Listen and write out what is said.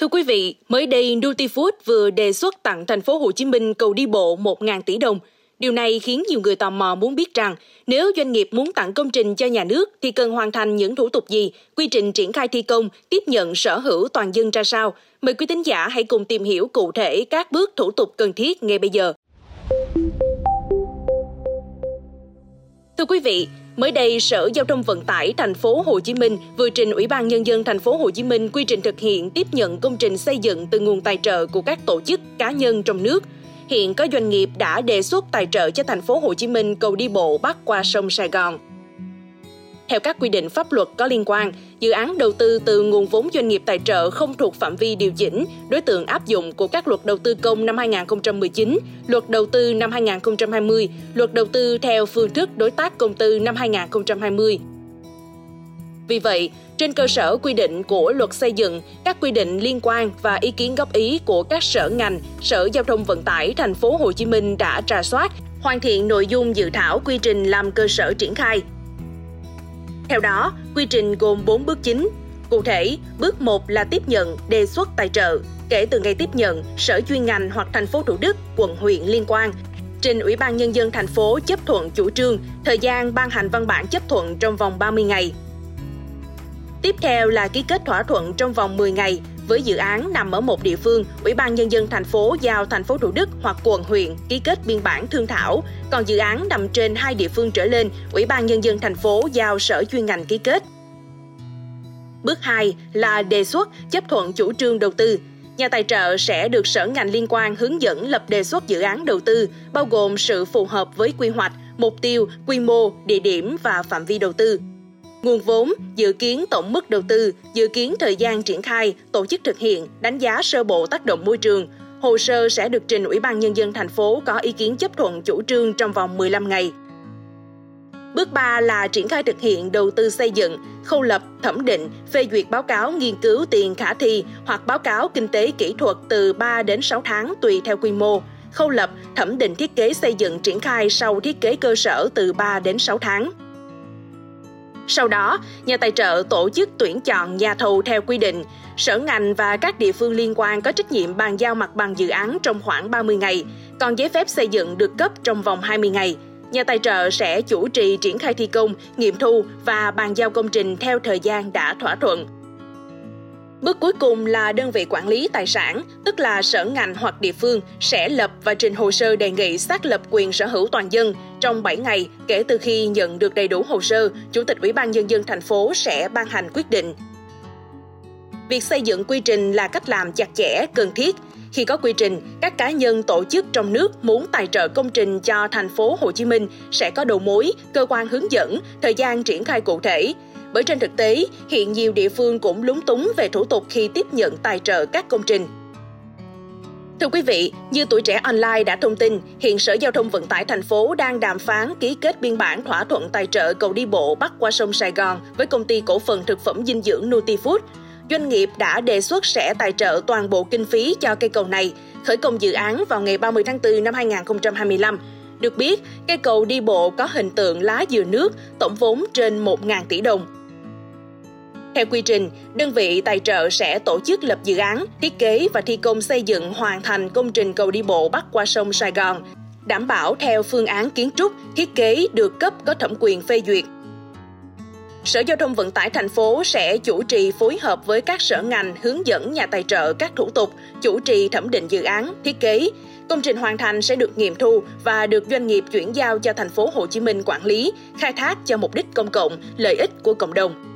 Thưa quý vị, mới đây Nutifood vừa đề xuất tặng thành phố Hồ Chí Minh cầu đi bộ 1.000 tỷ đồng. Điều này khiến nhiều người tò mò muốn biết rằng nếu doanh nghiệp muốn tặng công trình cho nhà nước thì cần hoàn thành những thủ tục gì, quy trình triển khai thi công, tiếp nhận sở hữu toàn dân ra sao. Mời quý tín giả hãy cùng tìm hiểu cụ thể các bước thủ tục cần thiết ngay bây giờ. Thưa quý vị, mới đây Sở Giao thông Vận tải thành phố Hồ Chí Minh vừa trình Ủy ban nhân dân thành phố Hồ Chí Minh quy trình thực hiện tiếp nhận công trình xây dựng từ nguồn tài trợ của các tổ chức cá nhân trong nước. Hiện có doanh nghiệp đã đề xuất tài trợ cho thành phố Hồ Chí Minh cầu đi bộ bắc qua sông Sài Gòn. Theo các quy định pháp luật có liên quan, dự án đầu tư từ nguồn vốn doanh nghiệp tài trợ không thuộc phạm vi điều chỉnh, đối tượng áp dụng của các luật đầu tư công năm 2019, luật đầu tư năm 2020, luật đầu tư theo phương thức đối tác công tư năm 2020. Vì vậy, trên cơ sở quy định của luật xây dựng, các quy định liên quan và ý kiến góp ý của các sở ngành, Sở Giao thông Vận tải thành phố Hồ Chí Minh đã trà soát, hoàn thiện nội dung dự thảo quy trình làm cơ sở triển khai, theo đó, quy trình gồm 4 bước chính. Cụ thể, bước 1 là tiếp nhận, đề xuất tài trợ. Kể từ ngày tiếp nhận, Sở chuyên ngành hoặc thành phố Thủ Đức, quận huyện liên quan trình Ủy ban Nhân dân thành phố chấp thuận chủ trương, thời gian ban hành văn bản chấp thuận trong vòng 30 ngày. Tiếp theo là ký kết thỏa thuận trong vòng 10 ngày, với dự án nằm ở một địa phương, Ủy ban nhân dân thành phố giao thành phố Thủ Đức hoặc quận huyện ký kết biên bản thương thảo, còn dự án nằm trên hai địa phương trở lên, Ủy ban nhân dân thành phố giao sở chuyên ngành ký kết. Bước 2 là đề xuất chấp thuận chủ trương đầu tư. Nhà tài trợ sẽ được sở ngành liên quan hướng dẫn lập đề xuất dự án đầu tư, bao gồm sự phù hợp với quy hoạch, mục tiêu, quy mô, địa điểm và phạm vi đầu tư. Nguồn vốn, dự kiến tổng mức đầu tư, dự kiến thời gian triển khai, tổ chức thực hiện, đánh giá sơ bộ tác động môi trường. Hồ sơ sẽ được trình Ủy ban Nhân dân thành phố có ý kiến chấp thuận chủ trương trong vòng 15 ngày. Bước 3 là triển khai thực hiện đầu tư xây dựng, khâu lập, thẩm định, phê duyệt báo cáo nghiên cứu tiền khả thi hoặc báo cáo kinh tế kỹ thuật từ 3 đến 6 tháng tùy theo quy mô. Khâu lập, thẩm định thiết kế xây dựng triển khai sau thiết kế cơ sở từ 3 đến 6 tháng. Sau đó, nhà tài trợ tổ chức tuyển chọn nhà thầu theo quy định. Sở ngành và các địa phương liên quan có trách nhiệm bàn giao mặt bằng dự án trong khoảng 30 ngày, còn giấy phép xây dựng được cấp trong vòng 20 ngày. Nhà tài trợ sẽ chủ trì triển khai thi công, nghiệm thu và bàn giao công trình theo thời gian đã thỏa thuận. Bước cuối cùng là đơn vị quản lý tài sản, tức là sở ngành hoặc địa phương sẽ lập và trình hồ sơ đề nghị xác lập quyền sở hữu toàn dân. Trong 7 ngày kể từ khi nhận được đầy đủ hồ sơ, Chủ tịch Ủy ban nhân dân thành phố sẽ ban hành quyết định. Việc xây dựng quy trình là cách làm chặt chẽ, cần thiết. Khi có quy trình, các cá nhân tổ chức trong nước muốn tài trợ công trình cho thành phố Hồ Chí Minh sẽ có đầu mối, cơ quan hướng dẫn, thời gian triển khai cụ thể, bởi trên thực tế, hiện nhiều địa phương cũng lúng túng về thủ tục khi tiếp nhận tài trợ các công trình. Thưa quý vị, như tuổi trẻ online đã thông tin, hiện Sở Giao thông Vận tải thành phố đang đàm phán ký kết biên bản thỏa thuận tài trợ cầu đi bộ bắc qua sông Sài Gòn với công ty cổ phần thực phẩm dinh dưỡng Nutifood. Doanh nghiệp đã đề xuất sẽ tài trợ toàn bộ kinh phí cho cây cầu này, khởi công dự án vào ngày 30 tháng 4 năm 2025. Được biết, cây cầu đi bộ có hình tượng lá dừa nước, tổng vốn trên 1.000 tỷ đồng. Theo quy trình, đơn vị tài trợ sẽ tổ chức lập dự án, thiết kế và thi công xây dựng hoàn thành công trình cầu đi bộ bắc qua sông Sài Gòn, đảm bảo theo phương án kiến trúc, thiết kế được cấp có thẩm quyền phê duyệt. Sở Giao thông Vận tải thành phố sẽ chủ trì phối hợp với các sở ngành hướng dẫn nhà tài trợ các thủ tục, chủ trì thẩm định dự án, thiết kế. Công trình hoàn thành sẽ được nghiệm thu và được doanh nghiệp chuyển giao cho thành phố Hồ Chí Minh quản lý, khai thác cho mục đích công cộng, lợi ích của cộng đồng.